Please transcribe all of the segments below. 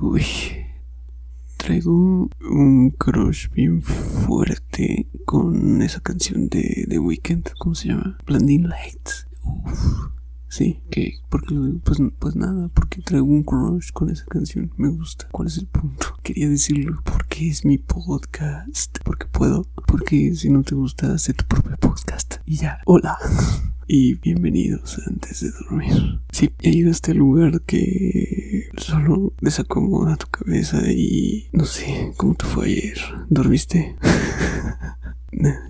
Uy, traigo un crush bien fuerte con esa canción de The Weeknd, ¿cómo se llama? Blinding Lights. Uf, sí, ¿qué? porque? Pues, pues nada, porque traigo un crush con esa canción, me gusta. ¿Cuál es el punto? Quería decirlo porque es mi podcast, porque puedo, porque si no te gusta, haz tu propio podcast. Y ya, hola y bienvenidos antes de dormir. Si ya llegaste al lugar que solo desacomoda tu cabeza y no sé cómo te fue ayer. ¿Dormiste?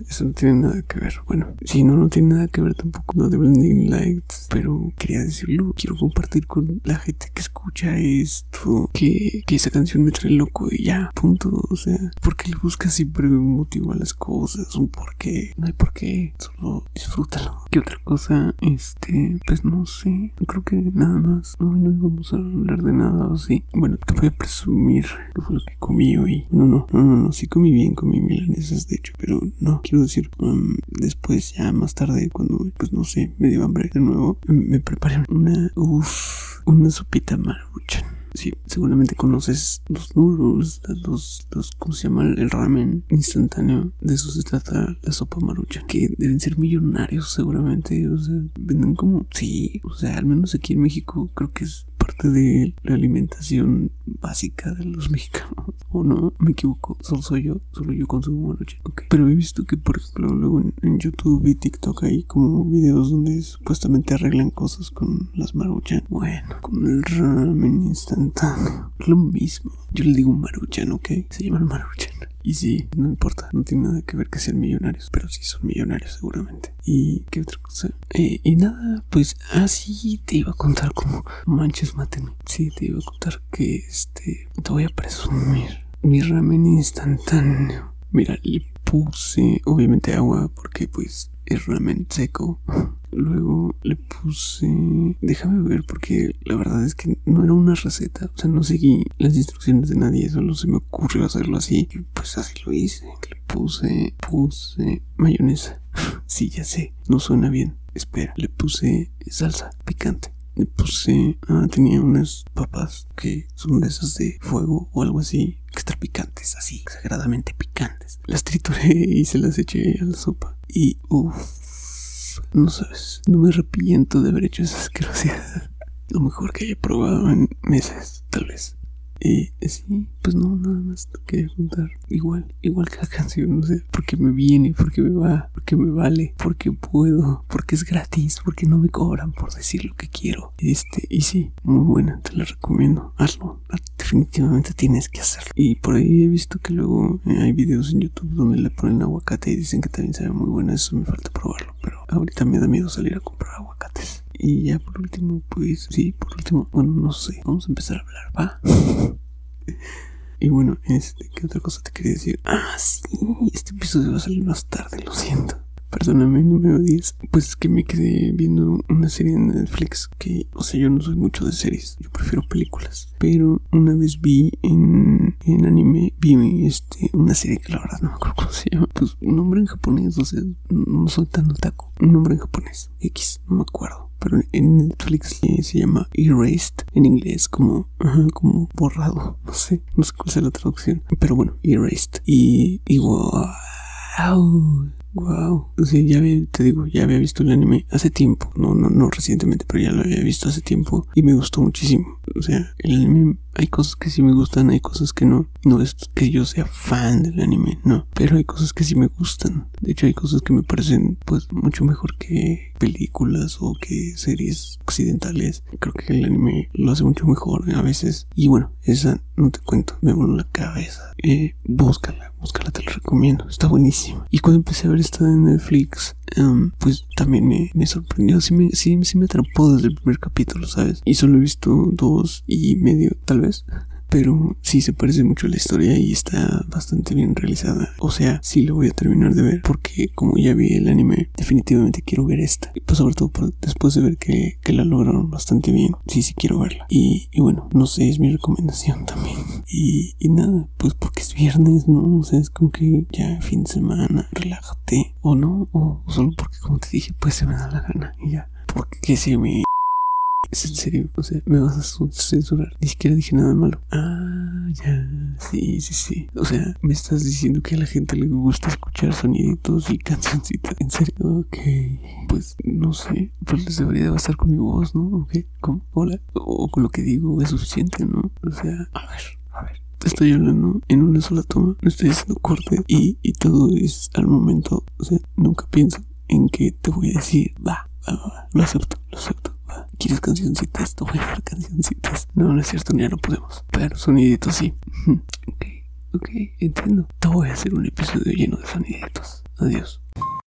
Eso no tiene nada que ver. Bueno, si no, no tiene nada que ver tampoco lo de Blending Lights. Pero quería decirlo. Quiero compartir con la gente que escucha esto. Que, que esa canción me trae loco y ya. Punto. O sea, porque le buscas siempre un motivo a las cosas. Un porqué. No hay por qué. Solo disfrútalo. ¿Qué otra cosa? Este, pues no sé. Creo que nada más. No, no íbamos a hablar de nada así. Bueno, te voy a presumir que fue lo que comí hoy. No, no, no, no, no. Sí comí bien, comí milanesas de hecho, pero no, quiero decir, um, después ya más tarde, cuando, pues no sé, me dio hambre de nuevo, me preparé una, uff, una sopita maruchan. Sí, seguramente conoces los noodles, los, los, ¿cómo se llama? El ramen instantáneo. De eso se trata la sopa marucha. Que deben ser millonarios seguramente. O sea, venden como, sí, o sea, al menos aquí en México creo que es parte de la alimentación básica de los mexicanos. ¿O no? Me equivoco. Solo soy yo. Solo yo consumo marucha. Okay. Pero he visto que, por ejemplo, luego en, YouTube y TikTok hay como videos donde supuestamente arreglan cosas con las maruchan. Bueno, con el ramen instantáneo. Lo mismo. Yo le digo maruchan, ¿ok? Se llama maruchan. Y sí, no importa, no tiene nada que ver que sean millonarios, pero sí son millonarios seguramente. ¿Y qué otra cosa? Eh, y nada, pues así te iba a contar como manches, mátenme. Sí, te iba a contar que este, te voy a presumir mi ramen instantáneo. Mira, le puse obviamente agua porque pues es ramen seco. Luego le puse... Déjame ver porque la verdad es que no era una receta. O sea, no seguí las instrucciones de nadie. Solo se me ocurrió hacerlo así. Y pues así lo hice. Le puse... Puse mayonesa. sí, ya sé. No suena bien. Espera. Le puse salsa picante. Le puse... Ah, tenía unas papas que son de esas de fuego o algo así. Extra picantes, así. Exageradamente picantes. Las trituré y se las eché a la sopa. Y uff, no sabes, no me arrepiento de haber hecho esa asquerosidad. Lo mejor que haya probado en meses, tal vez. Y sí, pues no, nada más te quería contar. Igual, igual que la canción, o sea, porque me viene, porque me va, porque me vale, porque puedo, porque es gratis, porque no me cobran por decir lo que quiero. Este, y sí, muy buena, te la recomiendo. Hazlo, definitivamente tienes que hacerlo. Y por ahí he visto que luego eh, hay videos en YouTube donde le ponen aguacate y dicen que también sabe muy bueno. Eso me falta probarlo, pero ahorita me da miedo salir a comprar aguacates. Y ya por último, pues sí, por último, bueno, no sé, vamos a empezar a hablar, ¿va? y bueno, este, ¿qué otra cosa te quería decir? Ah, sí, este episodio va a salir más tarde, lo siento. Perdóname, no me odies. Pues es que me quedé viendo una serie en Netflix que, o sea, yo no soy mucho de series, yo prefiero películas. Pero una vez vi en, en anime, vi este, una serie que la verdad no me acuerdo cómo se llama. Pues un nombre en japonés, o sea, no soy tan otaku. Un nombre en japonés, X, no me acuerdo. Pero en Netflix se llama Erased en inglés, como, como borrado. No sé, no sé cuál es la traducción. Pero bueno, Erased. Y, y wow Wow. Sí, ya te digo, ya había visto el anime hace tiempo. No, no, no recientemente, pero ya lo había visto hace tiempo y me gustó muchísimo. O sea, el anime, hay cosas que sí me gustan, hay cosas que no. No es que yo sea fan del anime, no. Pero hay cosas que sí me gustan. De hecho, hay cosas que me parecen, pues, mucho mejor que películas o que series occidentales. Creo que el anime lo hace mucho mejor a veces. Y bueno, esa no te cuento, me voló la cabeza. Eh, búscala, búscala, te la recomiendo. Está buenísimo. Y cuando empecé a ver esta de Netflix, em, pues también me, me sorprendió. Sí me, sí, sí me atrapó desde el primer capítulo, ¿sabes? Y solo he visto dos y medio, tal vez pero sí se parece mucho a la historia y está bastante bien realizada. O sea, sí lo voy a terminar de ver porque como ya vi el anime, definitivamente quiero ver esta. Y pues sobre todo después de ver que, la lograron bastante bien, sí, sí quiero verla. Y, bueno, no sé, es mi recomendación también. Y, y nada, pues porque es viernes, ¿no? O sea, es como que ya fin de semana, relájate. O no, o solo porque como te dije, pues se me da la gana y ya. Porque si me Es en serio, o sea, me vas a censurar. Ni siquiera dije nada malo. Ah, ya, sí, sí, sí. O sea, me estás diciendo que a la gente le gusta escuchar soniditos y cancioncitas. En serio, ok. Pues no sé, pues les debería de bastar con mi voz, ¿no? Ok, ¿cómo? Hola. O con lo que digo es suficiente, ¿no? O sea, a ver, a ver. Estoy hablando en una sola toma, no estoy haciendo corte y, y todo es al momento. O sea, nunca pienso en que te voy a decir, va, va, va, va. lo acepto, lo acepto. ¿Quieres cancioncitas? Te voy a dar cancioncitas. No, no es cierto, ya no podemos. Pero soniditos sí. ok, ok, entiendo. Te voy a hacer un episodio lleno de soniditos. Adiós.